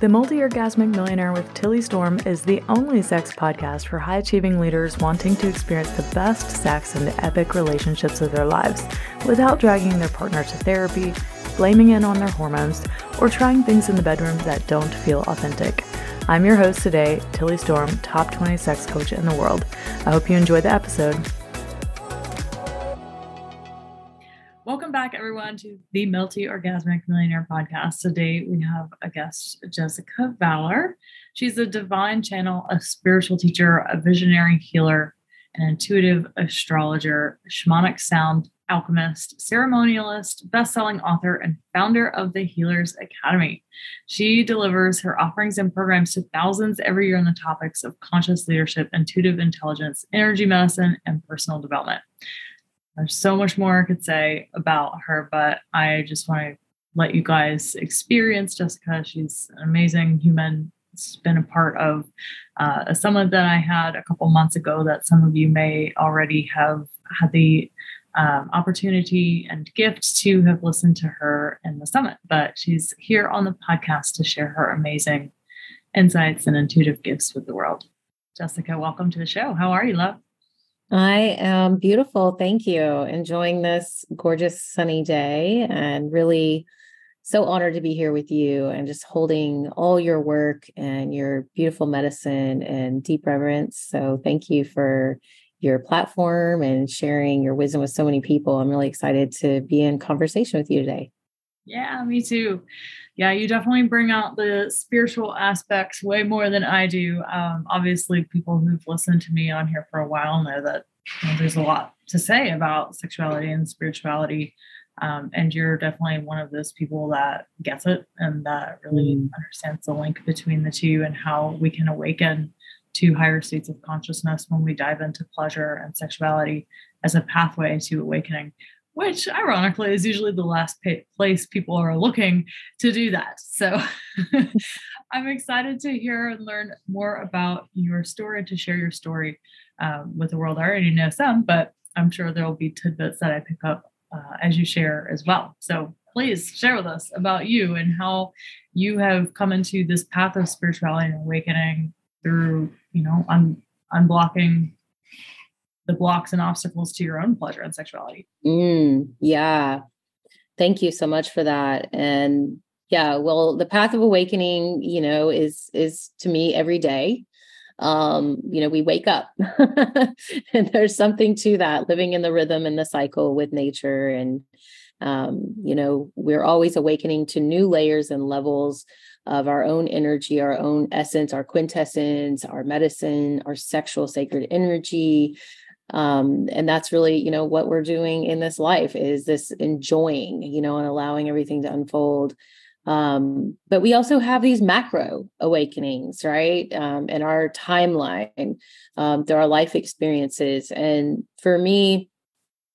The Multi Orgasmic Millionaire with Tilly Storm is the only sex podcast for high achieving leaders wanting to experience the best sex and the epic relationships of their lives without dragging their partner to therapy, blaming it on their hormones, or trying things in the bedroom that don't feel authentic. I'm your host today, Tilly Storm, top 20 sex coach in the world. I hope you enjoy the episode. Everyone, to the Multi Orgasmic Millionaire podcast. Today we have a guest, Jessica Valor. She's a divine channel, a spiritual teacher, a visionary healer, an intuitive astrologer, shamanic sound alchemist, ceremonialist, best-selling author, and founder of the Healers Academy. She delivers her offerings and programs to thousands every year on the topics of conscious leadership, intuitive intelligence, energy medicine, and personal development. There's so much more I could say about her, but I just want to let you guys experience Jessica. She's an amazing human. It's been a part of uh, a summit that I had a couple months ago that some of you may already have had the um, opportunity and gift to have listened to her in the summit. But she's here on the podcast to share her amazing insights and intuitive gifts with the world. Jessica, welcome to the show. How are you, love? I am beautiful. Thank you. Enjoying this gorgeous sunny day and really so honored to be here with you and just holding all your work and your beautiful medicine and deep reverence. So, thank you for your platform and sharing your wisdom with so many people. I'm really excited to be in conversation with you today. Yeah, me too. Yeah, you definitely bring out the spiritual aspects way more than I do. Um, obviously, people who've listened to me on here for a while know that you know, there's a lot to say about sexuality and spirituality. Um, and you're definitely one of those people that gets it and that really mm. understands the link between the two and how we can awaken to higher states of consciousness when we dive into pleasure and sexuality as a pathway to awakening which ironically is usually the last place people are looking to do that. So I'm excited to hear and learn more about your story to share your story um, with the world. I already know some, but I'm sure there will be tidbits that I pick up uh, as you share as well. So please share with us about you and how you have come into this path of spirituality and awakening through, you know, un- unblocking the blocks and obstacles to your own pleasure and sexuality. Mm, yeah. Thank you so much for that. And yeah, well, the path of awakening, you know, is is to me every day. Um, you know, we wake up and there's something to that, living in the rhythm and the cycle with nature. And um, you know, we're always awakening to new layers and levels of our own energy, our own essence, our quintessence, our medicine, our sexual sacred energy, um, and that's really you know what we're doing in this life is this enjoying you know and allowing everything to unfold. Um, but we also have these macro awakenings right? Um, in our timeline um, through our life experiences. And for me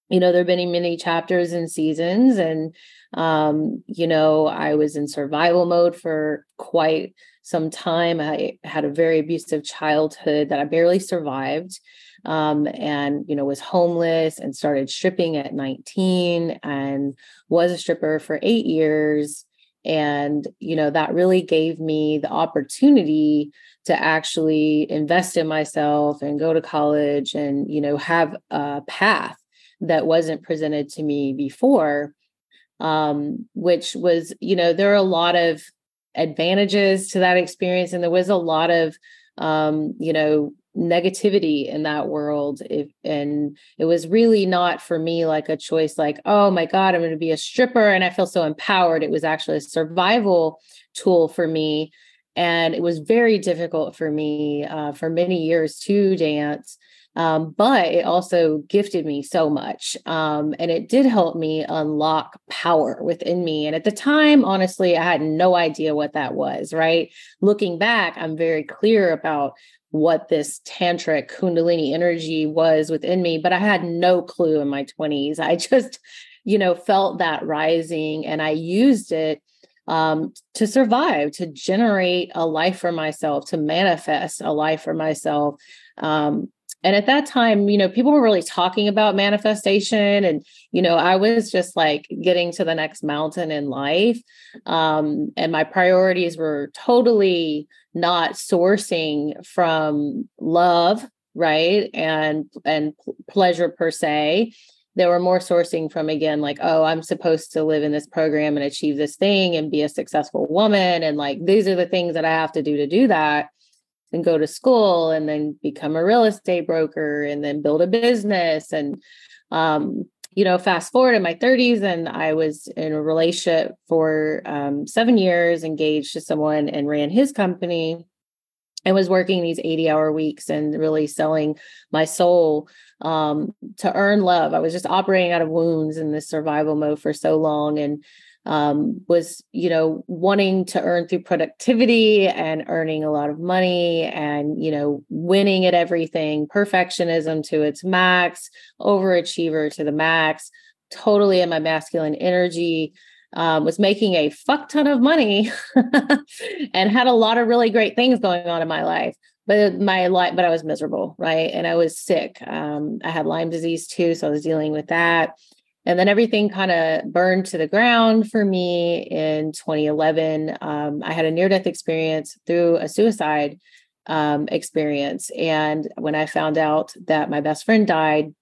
you know there have been many chapters and seasons and um, you know i was in survival mode for quite some time. I had a very abusive childhood that i barely survived um, and you know was homeless and started stripping at 19 and was a stripper for eight years. And you know that really gave me the opportunity to actually invest in myself and go to college and you know have a path that wasn't presented to me before um, which was you know there are a lot of advantages to that experience and there was a lot of um, you know negativity in that world if and it was really not for me like a choice like oh my god i'm going to be a stripper and i feel so empowered. It was actually a survival tool for me and it was very difficult for me uh, for many years to dance um, but it also gifted me so much um, and it did help me unlock power within me and at the time honestly i had no idea what that was right? Looking back i'm very clear about what this tantric kundalini energy was within me but i had no clue in my 20s i just you know felt that rising and i used it um, to survive to generate a life for myself to manifest a life for myself. Um, and at that time you know people were really talking about manifestation and you know i was just like getting to the next mountain in life. Um, and my priorities were totally not sourcing from love right? And and pleasure per se. They were more sourcing from again like oh i'm supposed to live in this program and achieve this thing and be a successful woman and like these are the things that i have to do to do that. And go to school and then become a real estate broker and then build a business and um, you know fast forward in my 30s and i was in a relationship for um, seven years engaged to someone and ran his company and was working these 80 hour weeks and really selling my soul um, to earn love. I was just operating out of wounds in this survival mode for so long and um, was you know wanting to earn through productivity and earning a lot of money and you know winning at everything. Perfectionism to its max overachiever to the max. Totally in my masculine energy um, was making a fuck ton of money and had a lot of really great things going on in my life. But my life but i was miserable right? And i was sick. Um, i had lyme disease too so i was dealing with that and then everything kind of burned to the ground for me in 2011. Um, I had a near death experience through a suicide um, experience. And when I found out that my best friend died,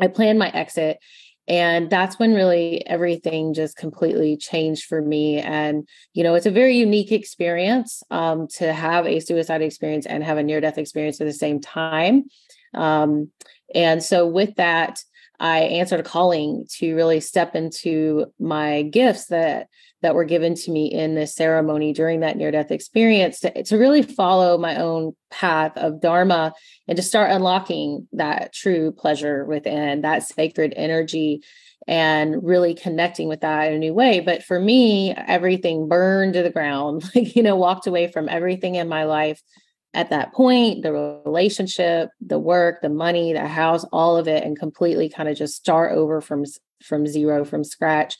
I planned my exit. And that's when really everything just completely changed for me. And, you know, it's a very unique experience um, to have a suicide experience and have a near death experience at the same time. Um, and so, with that, I answered a calling to really step into my gifts that that were given to me in this ceremony during that near death experience to, to really follow my own path of dharma and to start unlocking that true pleasure within that sacred energy and really connecting with that in a new way. But for me everything burned to the ground like you know walked away from everything in my life at that point the relationship the work the money the house all of it and completely kind of just start over from from zero from scratch.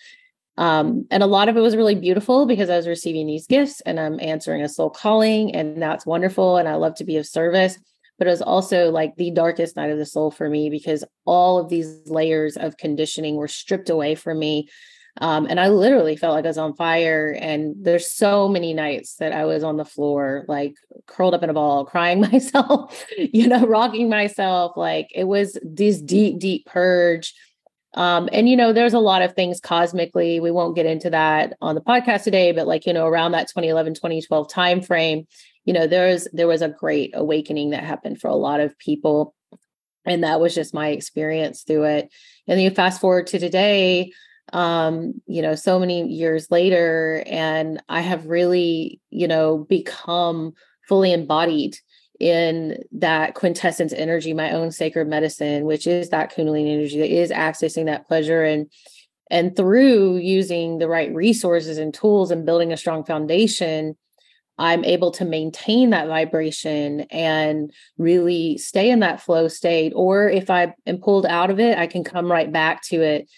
Um, and a lot of it was really beautiful because i was receiving these gifts and i'm answering a soul calling and that's wonderful and i love to be of service. But it was also like the darkest night of the soul for me because all of these layers of conditioning were stripped away from me um, and I literally felt like I was on fire. And there's so many nights that I was on the floor, like curled up in a ball, crying myself, you know, rocking myself. Like it was this deep, deep purge. Um, and you know, there's a lot of things cosmically. We won't get into that on the podcast today, but like, you know, around that 2011, 2012 timeframe, you know, there's there was a great awakening that happened for a lot of people. And that was just my experience through it. And then you fast forward to today, um you know so many years later and i have really you know become fully embodied in that quintessence energy my own sacred medicine which is that kundalini energy that is accessing that pleasure and and through using the right resources and tools and building a strong foundation i'm able to maintain that vibration and really stay in that flow state or if i am pulled out of it i can come right back to it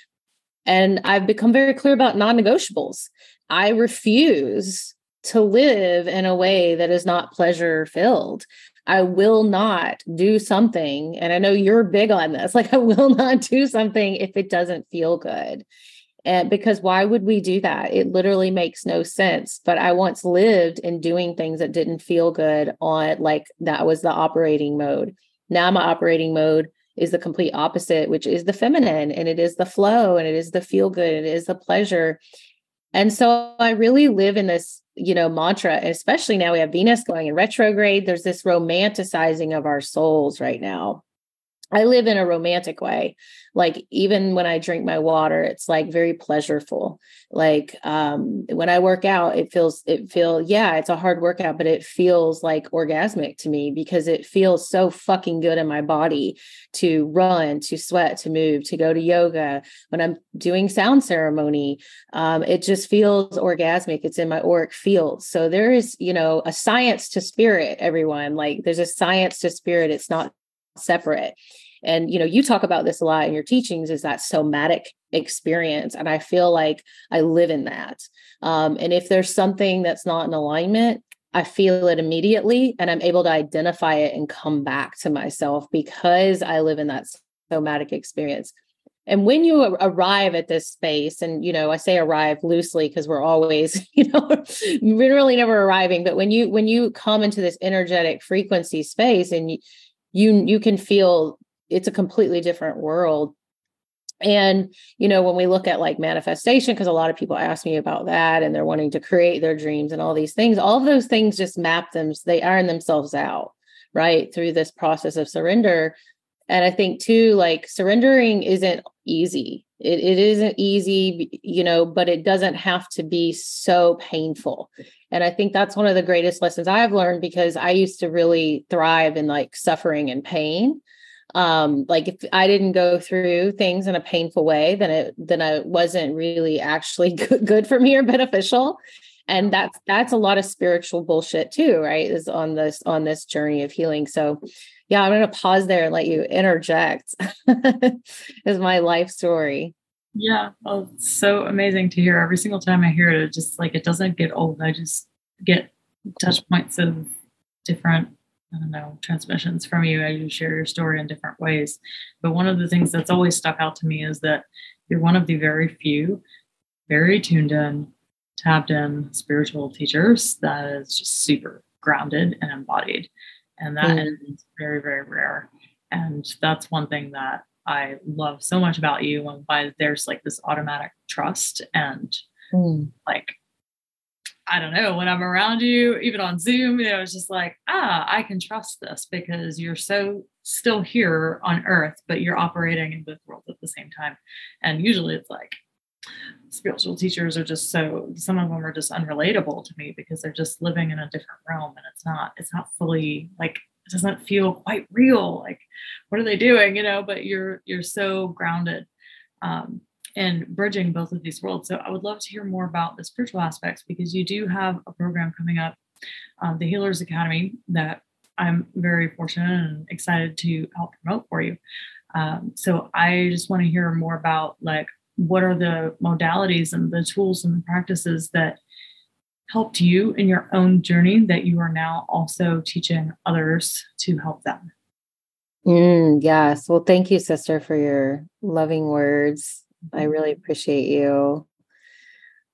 and I've become very clear about non negotiables. I refuse to live in a way that is not pleasure filled. I will not do something. And I know you're big on this. Like, I will not do something if it doesn't feel good. And because why would we do that? It literally makes no sense. But I once lived in doing things that didn't feel good on, like, that was the operating mode. Now my operating mode is the complete opposite, which is the feminine and it is the flow and it is the feel good and it is the pleasure. And so I really live in this, you know, mantra, especially now we have Venus going in retrograde. There's this romanticizing of our souls right now. I live in a romantic way. Like even when I drink my water, it's like very pleasureful. Like um when I work out, it feels it feel yeah, it's a hard workout, but it feels like orgasmic to me because it feels so fucking good in my body to run, to sweat, to move, to go to yoga. When I'm doing sound ceremony, um, it just feels orgasmic. It's in my auric field. So there is, you know, a science to spirit, everyone. Like there's a science to spirit. It's not separate and you know you talk about this a lot in your teachings is that somatic experience and i feel like i live in that um, and if there's something that's not in alignment I feel it immediately and I'm able to identify it and come back to myself because I live in that somatic experience. And when you arrive at this space, and you know, I say arrive loosely because we're always, you know, we're really never arriving. But when you when you come into this energetic frequency space, and you you, you can feel it's a completely different world. And you know, when we look at like manifestation, because a lot of people ask me about that, and they're wanting to create their dreams and all these things, all of those things just map them, they iron themselves out, right, through this process of surrender. And i think too like surrendering isn't easy. It, it isn't easy you know but it doesn't have to be so painful. And i think that's one of the greatest lessons i've learned because i used to really thrive in like suffering and pain um like if i didn't go through things in a painful way then it then it wasn't really actually good, good for me or beneficial and that's that's a lot of spiritual bullshit too right is on this on this journey of healing so yeah, I'm going to pause there and let you interject. is my life story. Yeah, well, it's so amazing to hear. Every single time I hear it, it just like it doesn't get old. I just get touch points of different, I don't know, transmissions from you as you share your story in different ways. But one of the things that's always stuck out to me is that you're one of the very few, very tuned in, tapped in spiritual teachers that is just super grounded and embodied and that mm. is very very rare and that's one thing that i love so much about you and why there's like this automatic trust and mm. like i don't know when i'm around you even on zoom you know it's just like ah i can trust this because you're so still here on earth but you're operating in both worlds at the same time. And usually it's like spiritual teachers are just so some of them are just unrelatable to me because they're just living in a different realm and it's not it's not fully like it doesn't feel quite real like what are they doing you know but you're you're so grounded. Um in bridging both of these worlds so i would love to hear more about the spiritual aspects because you do have a program coming up um, the healers academy that i'm very fortunate and excited to help promote for you um, so i just want to hear more about like what are the modalities and the tools and the practices that helped you in your own journey that you are now also teaching others to help them? Mm, yes. Well, thank you, sister, for your loving words. I really appreciate you.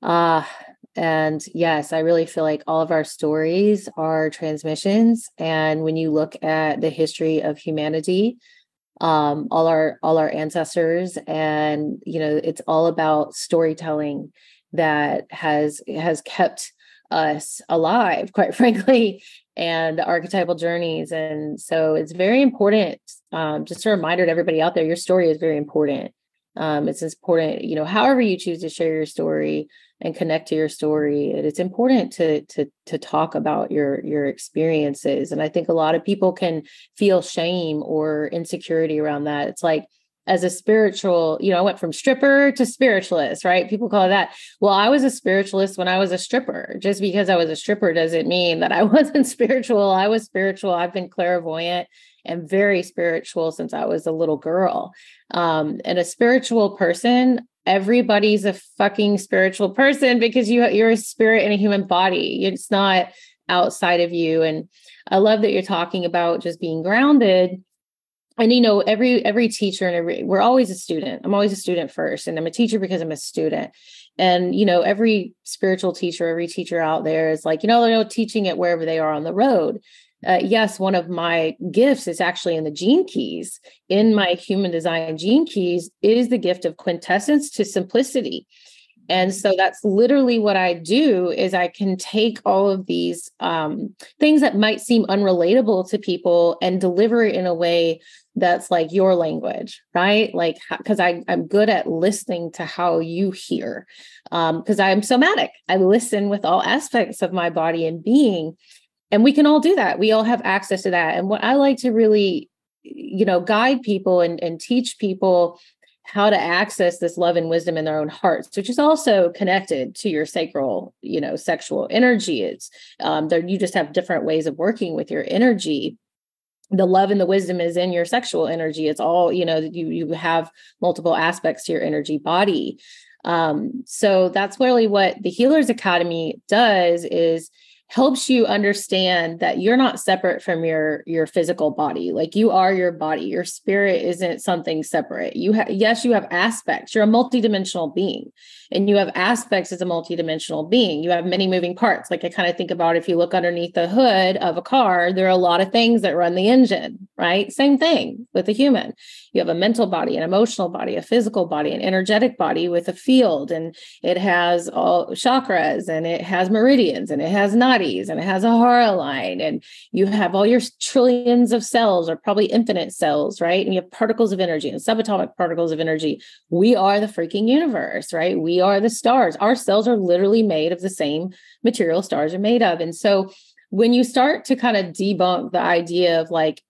Ah, uh, and yes, I really feel like all of our stories are transmissions. And when you look at the history of humanity, um, all our all our ancestors and you know it's all about storytelling that has has kept us alive quite frankly and the archetypal journeys and so it's very important um, just a reminder to everybody out there your story is very important um, it's important you know however you choose to share your story and connect to your story it's important to to to talk about your your experiences and i think a lot of people can feel shame or insecurity around that it's like as a spiritual, you know, I went from stripper to spiritualist, right? People call it that. Well, I was a spiritualist when I was a stripper. Just because I was a stripper doesn't mean that I wasn't spiritual. I was spiritual. I've been clairvoyant and very spiritual since I was a little girl. Um, and a spiritual person, everybody's a fucking spiritual person because you you're a spirit in a human body. It's not outside of you. And I love that you're talking about just being grounded. And you know, every every teacher and every we're always a student. I'm always a student first, and I'm a teacher because I'm a student. And you know, every spiritual teacher, every teacher out there is like, you know, they're teaching it wherever they are on the road uh, yes, one of my gifts is actually in the gene keys. In my human design gene keys is the gift of quintessence to simplicity. And so that's literally what I do is I can take all of these um, things that might seem unrelatable to people and deliver it in a way that's like your language, right? Like because I'm good at listening to how you hear, because um, I'm somatic. I listen with all aspects of my body and being, and we can all do that we all have access to that and what i like to really you know guide people and, and teach people how to access this love and wisdom in their own hearts which is also connected to your sacral you know sexual energy. It's um there you just have different ways of working with your energy. The love and the wisdom is in your sexual energy. It's all you know you you have multiple aspects to your energy body. Um so that's really what the healers academy does is helps you understand that you're not separate from your your physical body. Like you are your body. Your spirit isn't something separate. You have yes you have aspects. You're a multidimensional being and you have aspects as a multidimensional being you have many moving parts like i kind of think about if you look underneath the hood of a car there are a lot of things that run the engine right same thing with a human you have a mental body an emotional body a physical body an energetic body with a field and it has all chakras and it has meridians and it has bodies and it has a hara line and you have all your trillions of cells or probably infinite cells, right? And you have particles of energy and subatomic particles of energy. We are the freaking universe, right? We are the stars. Our cells are literally made of the same material stars are made of. And so when you start to kind of debunk the idea of like,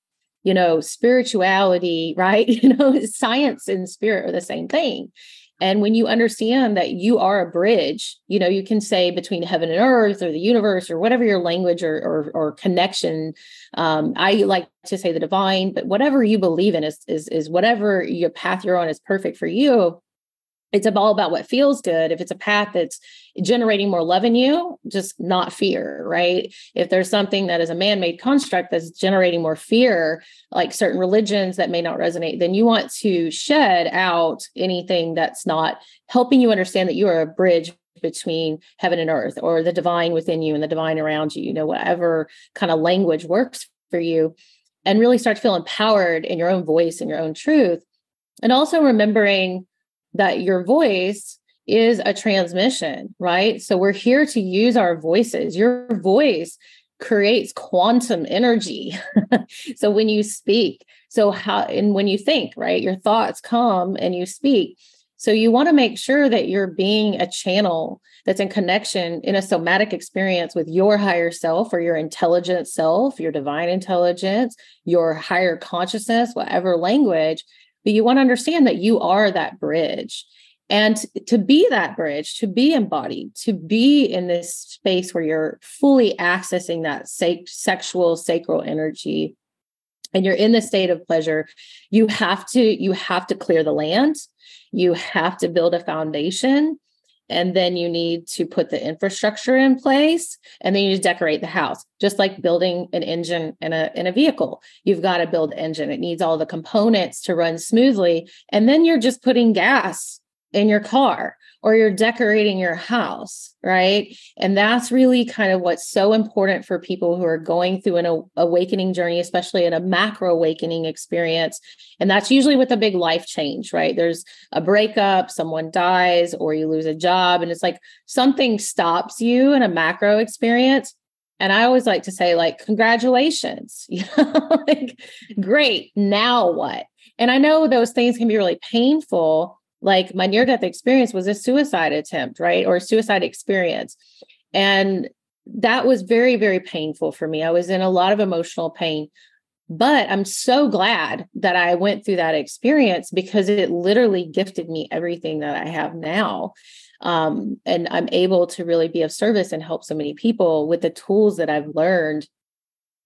you know, spirituality, right? You know, science and spirit are the same thing. And when you understand that you are a bridge, you know, you can say between heaven and earth or the universe or whatever your language or, or, or connection. Um, I like to say the divine, but whatever you believe in is, is, is whatever your path you're on is perfect for you it's all about what feels good. If it's a path that's generating more love in you, just not fear, right? If there's something that is a man made construct that's generating more fear, like certain religions that may not resonate, then you want to shed out anything that's not helping you understand that you are a bridge between heaven and earth or the divine within you and the divine around you, you know, whatever kind of language works for you, and really start to feel empowered in your own voice and your own truth. And also remembering that your voice is a transmission, right? So we're here to use our voices. Your voice creates quantum energy. so when you speak, so how and when you think, right? Your thoughts come and you speak. So you want to make sure that you're being a channel that's in connection in a somatic experience with your higher self or your intelligent self, your divine intelligence, your higher consciousness, whatever language but you want to understand that you are that bridge. And to be that bridge, to be embodied, to be in this space where you're fully accessing that sexual sacral energy and you're in the state of pleasure, you have to you have to clear the land. You have to build a foundation and then you need to put the infrastructure in place and then you decorate the house just like building an engine in a in a vehicle. You've got to build engine. It needs all the components to run smoothly and then you're just putting gas in your car or you're decorating your house, right? And that's really kind of what's so important for people who are going through an awakening journey, especially in a macro awakening experience. And that's usually with a big life change, right? There's a breakup, someone dies, or you lose a job, and it's like something stops you in a macro experience. And I always like to say, like, congratulations, you know, like, great, now what? And I know those things can be really painful like my near death experience was a suicide attempt, right? Or suicide experience. And that was very, very painful for me. I was in a lot of emotional pain. But I'm so glad that I went through that experience because it literally gifted me everything that I have now. Um, and I'm able to really be of service and help so many people with the tools that I've learned.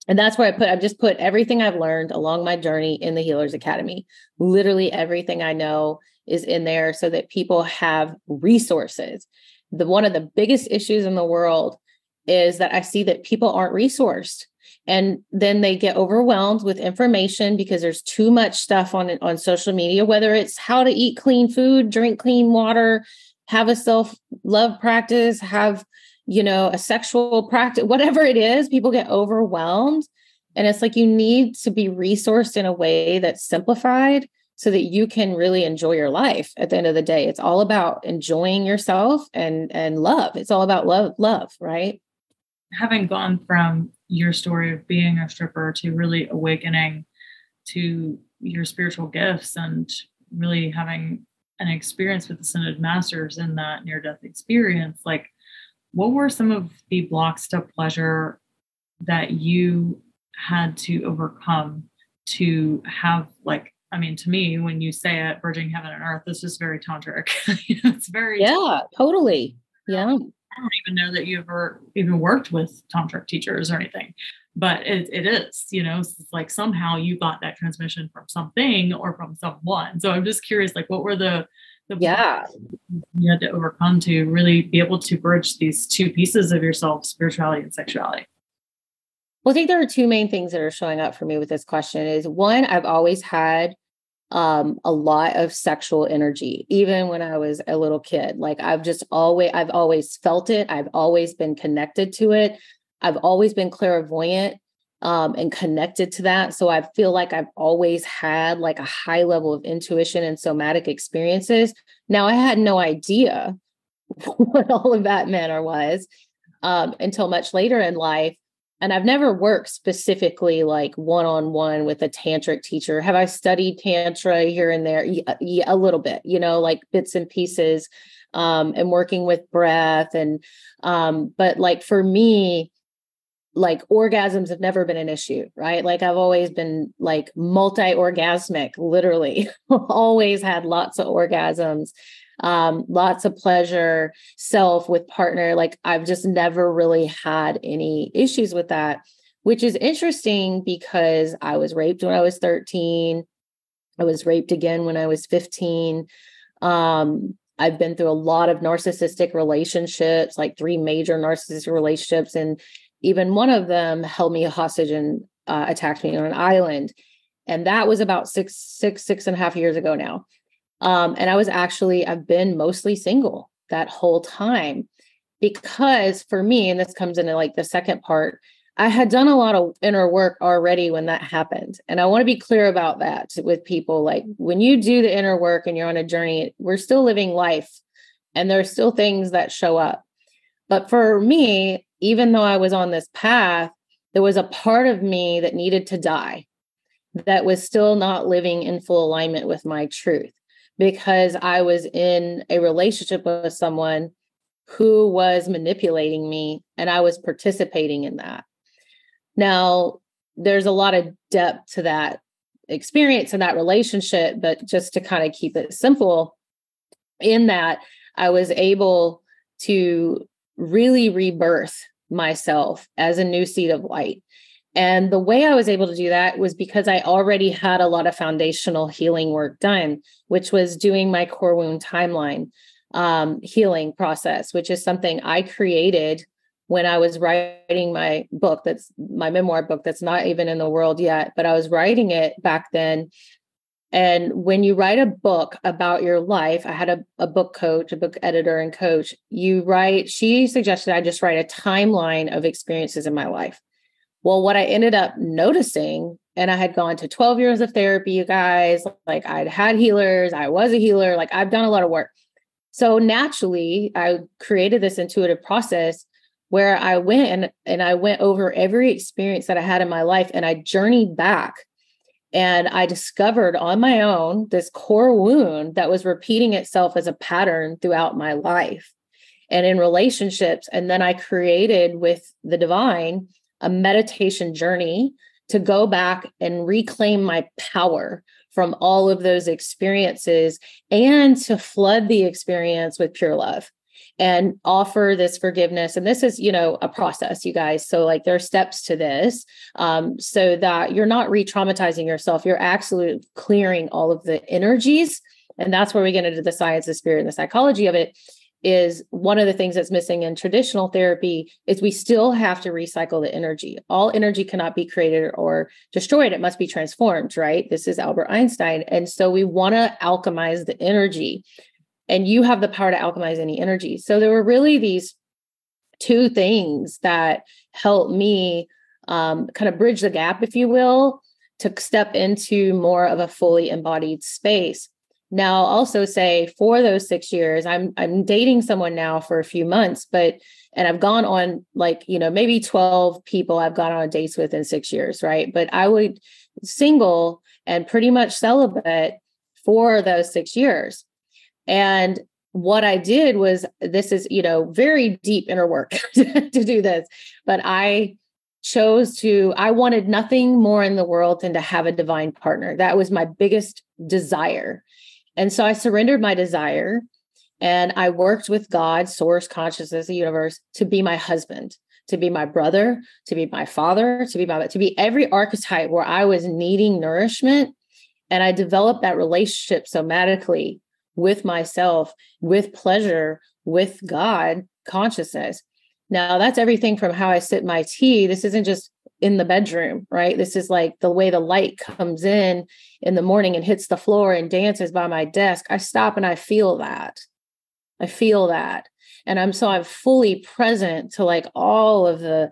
And that's where I put, I've just put everything I've learned along my journey in the Healers Academy. Literally everything I know is in there so that people have resources. The one of the biggest issues in the world is that I see that people aren't resourced. And then they get overwhelmed with information because there's too much stuff on on social media, whether it's how to eat clean food, drink clean water, have a self-love practice, have you know a sexual practice, whatever it is, people get overwhelmed. And it's like you need to be resourced in a way that's simplified so that you can really enjoy your life at the end of the day. It's all about enjoying yourself and and love. It's all about love love right? Having gone from your story of being a stripper to really awakening to your spiritual gifts and really having an experience with the ascended masters in that near death experience like what were some of the blocks to pleasure that you had to overcome to have like I mean, to me, when you say it, bridging heaven and earth, this just very tantric. it's very yeah, totally. Yeah. I don't even know that you ever even worked with tantric teachers or anything, but it, it is, you know, it's like somehow you got that transmission from something or from someone. So I'm just curious, like, what were the the yeah you had to overcome to really be able to bridge these two pieces of yourself spirituality and sexuality well i think there are two main things that are showing up for me with this question is one i've always had um a lot of sexual energy even when i was a little kid like i've just always i've always felt it i've always been connected to it i've always been clairvoyant um, and connected to that. So I feel like I've always had like a high level of intuition and somatic experiences. Now I had no idea what all of that meant or was um, until much later in life. And I've never worked specifically like one on one with a tantric teacher. Have I studied tantra here and there? Yeah, yeah, a little bit, you know, like bits and pieces, um, and working with breath. And, um, but like for me, like orgasms have never been an issue, right? Like I've always been like multi orgasmic, literally, always had lots of orgasms, um, lots of pleasure, self with partner. Like I've just never really had any issues with that, which is interesting because I was raped when I was 13. I was raped again when I was 15. Um, I've been through a lot of narcissistic relationships, like three major narcissistic relationships. And even one of them held me hostage and uh, attacked me on an island and that was about six six six and a half years ago now um, and i was actually i've been mostly single that whole time because for me and this comes into like the second part i had done a lot of inner work already when that happened and i want to be clear about that with people like when you do the inner work and you're on a journey we're still living life and there are still things that show up. But for me even though I was on this path, there was a part of me that needed to die that was still not living in full alignment with my truth because I was in a relationship with someone who was manipulating me and I was participating in that. Now, there's a lot of depth to that experience and that relationship, but just to kind of keep it simple, in that I was able to really rebirth myself as a new seed of light. And the way I was able to do that was because I already had a lot of foundational healing work done, which was doing my core wound timeline um, healing process, which is something I created when I was writing my book. That's my memoir book that's not even in the world yet, but I was writing it back then and when you write a book about your life, I had a, a book coach, a book editor and coach. You write, she suggested I just write a timeline of experiences in my life. Well, what I ended up noticing, and I had gone to 12 years of therapy, you guys, like I'd had healers, I was a healer, like I've done a lot of work. So naturally, I created this intuitive process where I went and, and I went over every experience that I had in my life and I journeyed back and I discovered on my own this core wound that was repeating itself as a pattern throughout my life and in relationships. And then I created with the divine a meditation journey to go back and reclaim my power from all of those experiences and to flood the experience with pure love and offer this forgiveness. And this is you know a process you guys. So like there are steps to this um, so that you're not re-traumatizing yourself. You're actually clearing all of the energies. And that's where we get into the science of spirit and the psychology of it is one of the things that's missing in traditional therapy is we still have to recycle the energy. All energy cannot be created or destroyed. It must be transformed right? This is albert einstein. And so we want to alchemize the energy. And you have the power to alchemize any energy. So there were really these two things that helped me um, kind of bridge the gap, if you will, to step into more of a fully embodied space. Now, I'll also say for those six years, I'm I'm dating someone now for a few months, but and I've gone on like you know maybe twelve people I've gone on dates with in six years, right? But I would single and pretty much celibate for those six years. And what I did was this is, you know, very deep inner work to do this, but I chose to, I wanted nothing more in the world than to have a divine partner. That was my biggest desire. And so I surrendered my desire and I worked with God, source, consciousness, the universe to be my husband, to be my brother, to be my father, to be my, to be every archetype where I was needing nourishment. And I developed that relationship somatically with myself, with pleasure, with God consciousness. Now, that's everything from how I sip my tea. This isn't just in the bedroom, right? This is like the way the light comes in in the morning and hits the floor and dances by my desk. I stop and I feel that. I feel that. And I'm so I'm fully present to like all of the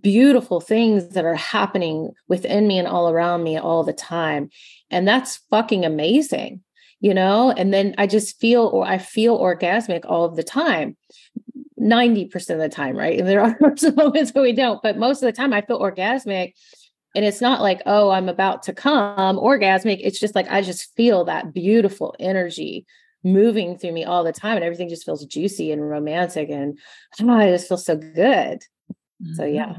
beautiful things that are happening within me and all around me all the time. And that's fucking amazing, you know? And then I just feel or I feel orgasmic all of the time. 90% of the time, right? And there are moments where we don't, but most of the time I feel orgasmic. And it's not like, oh, I'm about to come orgasmic. It's just like I just feel that beautiful energy moving through me all the time. And everything just feels juicy and romantic. And oh, I just feel so good. Mm-hmm. So yeah.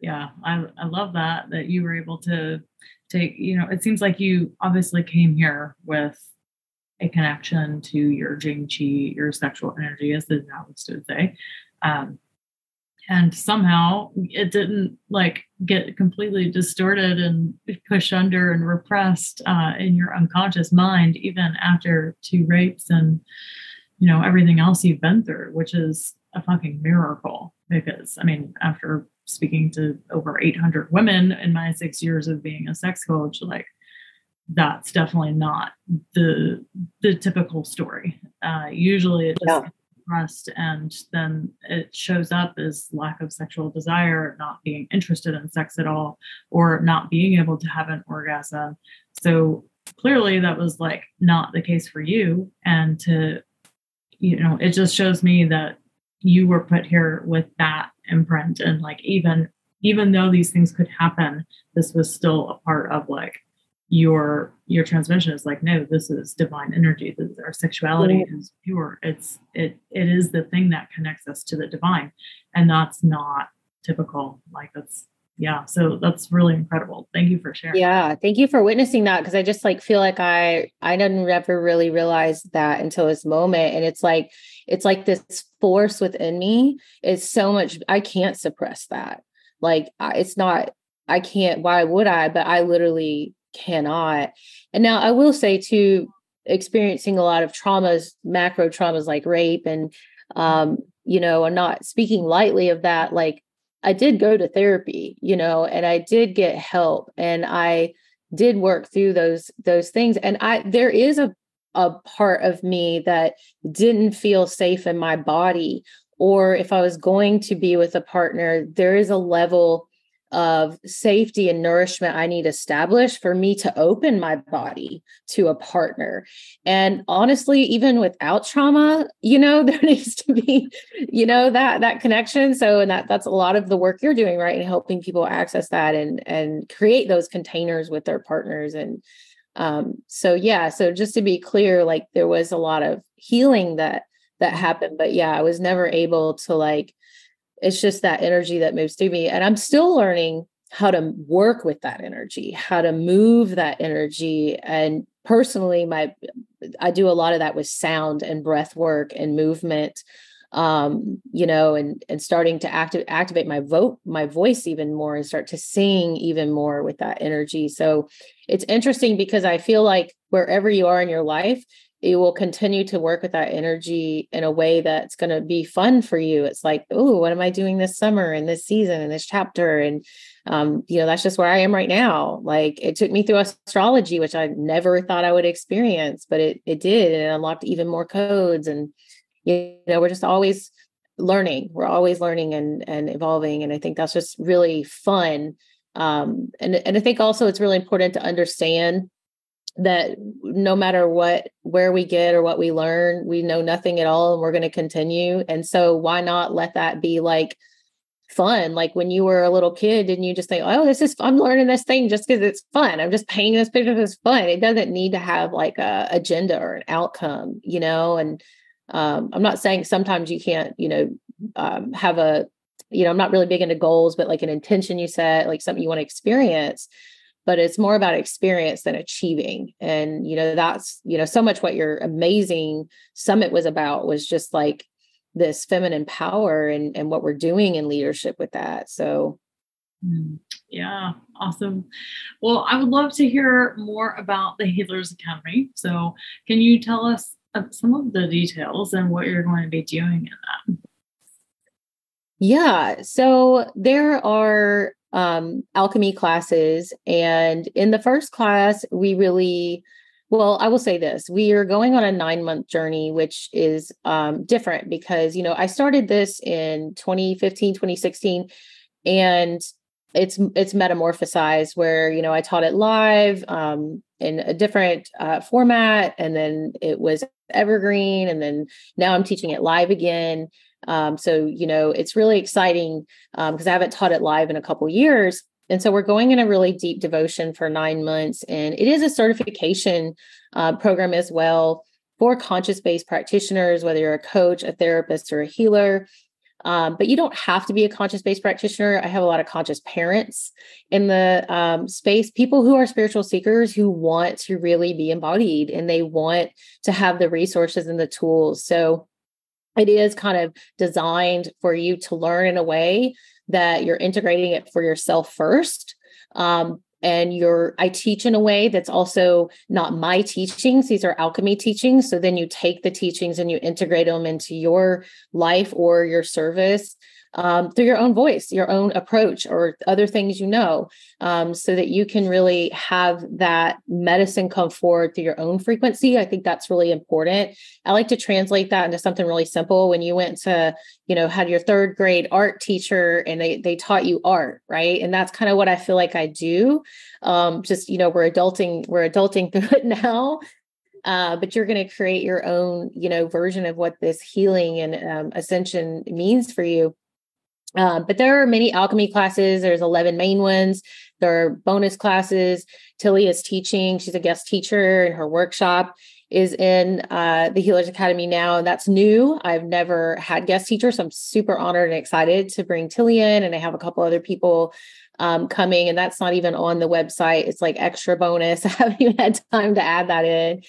Yeah, I, I love that that you were able to take, you know, it seems like you obviously came here with a connection to your Jing Qi, your sexual energy, as the Taoists would say. Um, and somehow it didn't like get completely distorted and pushed under and repressed uh, in your unconscious mind, even after two rapes and you know everything else you've been through, which is a fucking miracle. Because I mean, after speaking to over 800 women in my six years of being a sex coach, like that's definitely not the the typical story. Uh, usually, it just yeah. and then it shows up as lack of sexual desire, not being interested in sex at all, or not being able to have an orgasm. So clearly, that was like not the case for you. And to, you know, it just shows me that you were put here with that imprint, and like even even though these things could happen, this was still a part of like your your transmission is like no this is divine energy. This, our sexuality is pure. It's it it is the thing that connects us to the divine. And that's not typical. Like that's yeah. So that's really incredible. Thank you for sharing. Yeah. Thank you for witnessing that because i just like feel like i i didn't ever really realize that until this moment. And it's like it's like this force within me is so much i can't suppress that. Like it's not i can't why would i? But i literally cannot. And now I will say too, experiencing a lot of traumas, macro traumas like rape, and um, you know, I'm not speaking lightly of that. Like I did go to therapy, you know, and I did get help, and I did work through those those things. And I there is a a part of me that didn't feel safe in my body or if I was going to be with a partner, there is a level of safety and nourishment I need established for me to open my body to a partner. And honestly, even without trauma, you know, there needs to be, you know, that that connection. So and that that's a lot of the work you're doing, right? And helping people access that and and create those containers with their partners. And um, so yeah, so just to be clear, like there was a lot of healing that that happened, but yeah, I was never able to like it's just that energy that moves through me and i'm still learning how to work with that energy how to move that energy and personally my i do a lot of that with sound and breath work and movement um you know and and starting to active activate my vote my voice even more and start to sing even more with that energy. So it's interesting because i feel like wherever you are in your life you will continue to work with that energy in a way that's going to be fun for you. It's like, oh, what am I doing this summer and this season and this chapter? And, um, you know, that's just where I am right now. Like it took me through astrology, which I never thought I would experience, but it, it did. And it unlocked even more codes. And, you know, we're just always learning. We're always learning and, and evolving. And I think that's just really fun. Um, and, and I think also it's really important to understand that no matter what where we get or what we learn we know nothing at all and we're going to continue. And so why not let that be like fun? Like when you were a little kid and you just think oh this is i'm learning this thing just because it's fun. I'm just painting this picture it's fun. It doesn't need to have like a agenda or an outcome you know? And um, i'm not saying sometimes you can't you know um, have a you know i'm not really big into goals but like an intention you set like something you want to experience but it's more about experience than achieving and you know that's you know so much what your amazing summit was about was just like this feminine power and and what we're doing in leadership with that so Mm, yeah, awesome. Well, I would love to hear more about the Healers Academy. So, can you tell us uh, some of the details and what you're going to be doing in that? Yeah, so there are um, alchemy classes, and in the first class, we really well, I will say this. We are going on a nine month journey, which is um, different because, you know, I started this in 2015, 2016, and it's it's metamorphosized where you know i taught it live um, in a different uh, format and then it was evergreen and then now i'm teaching it live again um, so you know it's really exciting because um, i haven't taught it live in a couple years and so we're going in a really deep devotion for nine months and it is a certification uh, program as well for conscious based practitioners whether you're a coach a therapist or a healer um, but you don't have to be a conscious based practitioner. I have a lot of conscious parents in the um, space, people who are spiritual seekers who want to really be embodied and they want to have the resources and the tools. So it is kind of designed for you to learn in a way that you're integrating it for yourself first. Um, and you're i teach in a way that's also not my teachings these are alchemy teachings so then you take the teachings and you integrate them into your life or your service um, through your own voice, your own approach, or other things you know, um, so that you can really have that medicine come forward through your own frequency. I think that's really important. I like to translate that into something really simple. When you went to, you know, had your third grade art teacher and they they taught you art, right? And that's kind of what I feel like I do. Um, just you know, we're adulting, we're adulting through it now uh, but you're going to create your own you know version of what this healing and um, ascension means for you um, but there are many alchemy classes. There's 11 main ones. There are bonus classes. Tilly is teaching. She's a guest teacher, and her workshop is in uh, the Healers Academy now. And that's new. I've never had guest teachers. So I'm super honored and excited to bring Tilly in. And I have a couple other people um, coming, and that's not even on the website. It's like extra bonus. I haven't even had time to add that in.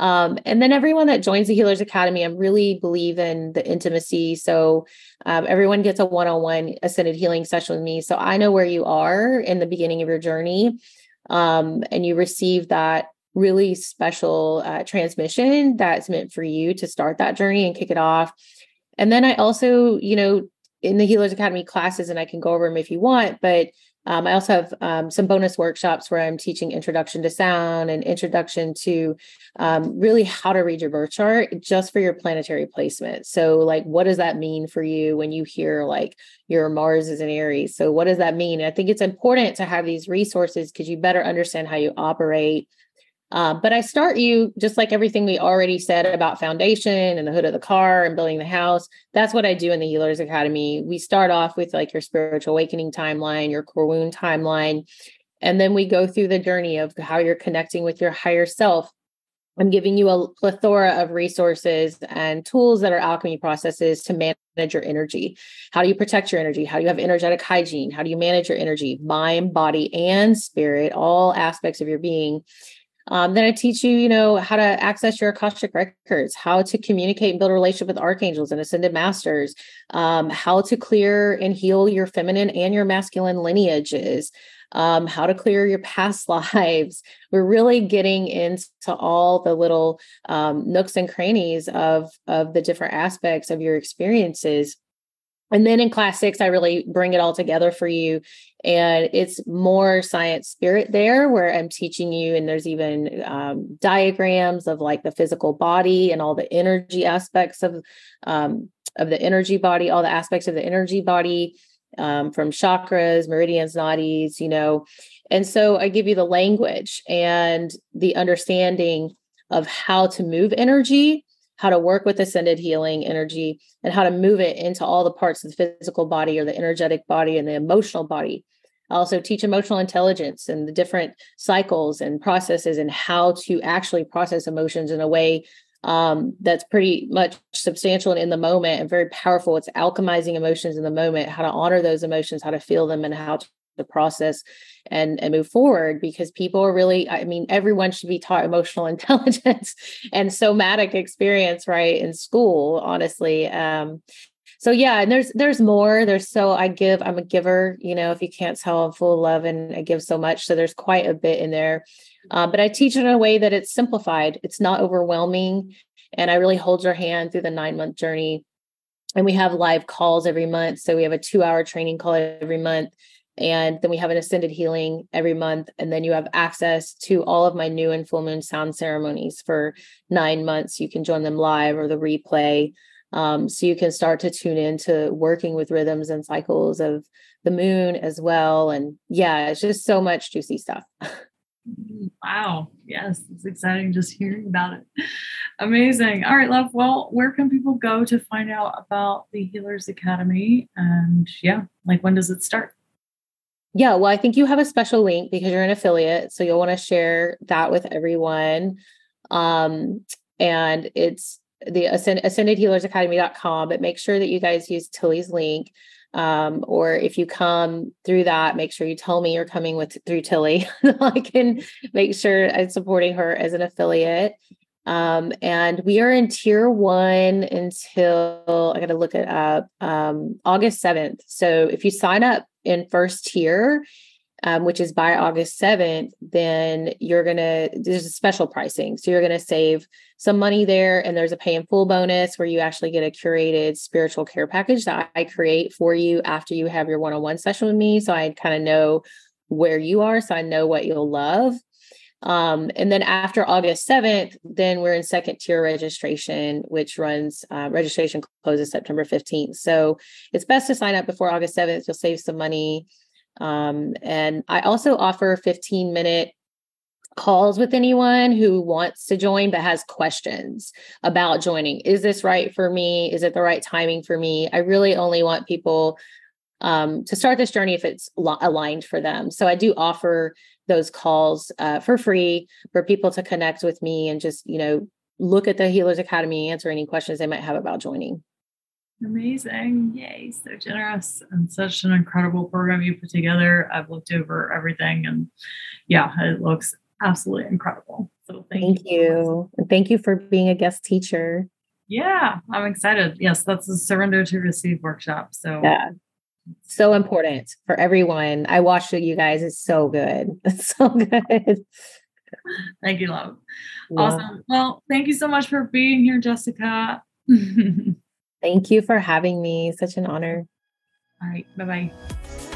Um, and then everyone that joins the Healers Academy, I really believe in the intimacy. So um, everyone gets a one on one ascended healing session with me. So I know where you are in the beginning of your journey. Um, and you receive that really special uh, transmission that's meant for you to start that journey and kick it off. And then I also, you know, in the Healers Academy classes, and I can go over them if you want, but um, I also have um, some bonus workshops where I'm teaching introduction to sound and introduction to um, really how to read your birth chart just for your planetary placement. So, like, what does that mean for you when you hear like your Mars is in Aries? So, what does that mean? I think it's important to have these resources because you better understand how you operate uh, but I start you just like everything we already said about foundation and the hood of the car and building the house. That's what I do in the Healers Academy. We start off with like your spiritual awakening timeline, your core wound timeline, and then we go through the journey of how you're connecting with your higher self. I'm giving you a plethora of resources and tools that are alchemy processes to manage your energy. How do you protect your energy? How do you have energetic hygiene? How do you manage your energy, mind, body, and spirit, all aspects of your being? Um, then I teach you, you know, how to access your Akashic records, how to communicate and build a relationship with archangels and ascended masters, um, how to clear and heal your feminine and your masculine lineages, um, how to clear your past lives. We're really getting into all the little um, nooks and crannies of of the different aspects of your experiences. And then in class six, I really bring it all together for you. And it's more science spirit there where i'm teaching you and there's even um, diagrams of like the physical body and all the energy aspects of um, of the energy body all the aspects of the energy body um, from chakras meridians nadis you know? And so i give you the language and the understanding of how to move energy how to work with ascended healing energy and how to move it into all the parts of the physical body or the energetic body and the emotional body I also teach emotional intelligence and the different cycles and processes and how to actually process emotions in a way um, that's pretty much substantial and in the moment and very powerful. It's alchemizing emotions in the moment, how to honor those emotions, how to feel them, and how to process and and move forward because people are really i mean everyone should be taught emotional intelligence and somatic experience right in school honestly um so yeah, and there's there's more. There's so I give, I'm a giver, you know, if you can't tell, I'm full of love and I give so much. So there's quite a bit in there. Uh, but I teach it in a way that it's simplified, it's not overwhelming. And I really hold your hand through the nine month journey. And we have live calls every month. So we have a two hour training call every month. And then we have an ascended healing every month. And then you have access to all of my new and full moon sound ceremonies for nine months. You can join them live or the replay. Um, so you can start to tune into working with rhythms and cycles of the moon as well. And yeah, it's just so much juicy stuff. Wow. Yes, it's exciting just hearing about it. Amazing. All right, love. Well, where can people go to find out about the Healers Academy? And yeah, like when does it start? Yeah, well, I think you have a special link because you're an affiliate. So you'll want to share that with everyone. Um, and it's the Ascend- ascendedhealersacademy.com, but make sure that you guys use Tilly's link. Um, or if you come through that, make sure you tell me you're coming with through Tilly. I can make sure I'm supporting her as an affiliate. Um, and we are in tier one until I got to look it up um, August 7th. So if you sign up in first tier, um, which is by August 7th, then you're going to, there's a special pricing. So you're going to save some money there. And there's a pay in full bonus where you actually get a curated spiritual care package that I create for you after you have your one on one session with me. So I kind of know where you are. So I know what you'll love. Um, and then after August 7th, then we're in second tier registration, which runs uh, registration closes September 15th. So it's best to sign up before August 7th. You'll save some money. Um, and I also offer 15 minute calls with anyone who wants to join but has questions about joining. Is this right for me? Is it the right timing for me? I really only want people um, to start this journey if it's lo- aligned for them. So I do offer those calls uh, for free for people to connect with me and just, you know, look at the Healers Academy, answer any questions they might have about joining. Amazing. Yay. So generous and such an incredible program you put together. I've looked over everything and yeah, it looks absolutely incredible. So thank, thank you. you. And thank you for being a guest teacher. Yeah, I'm excited. Yes, that's the Surrender to Receive workshop. So yeah, so important for everyone. I watched it, you guys. It's so good. It's so good. Thank you, love. Yeah. Awesome. Well, thank you so much for being here, Jessica. thank you for having me. Such an honor. All right. Bye bye.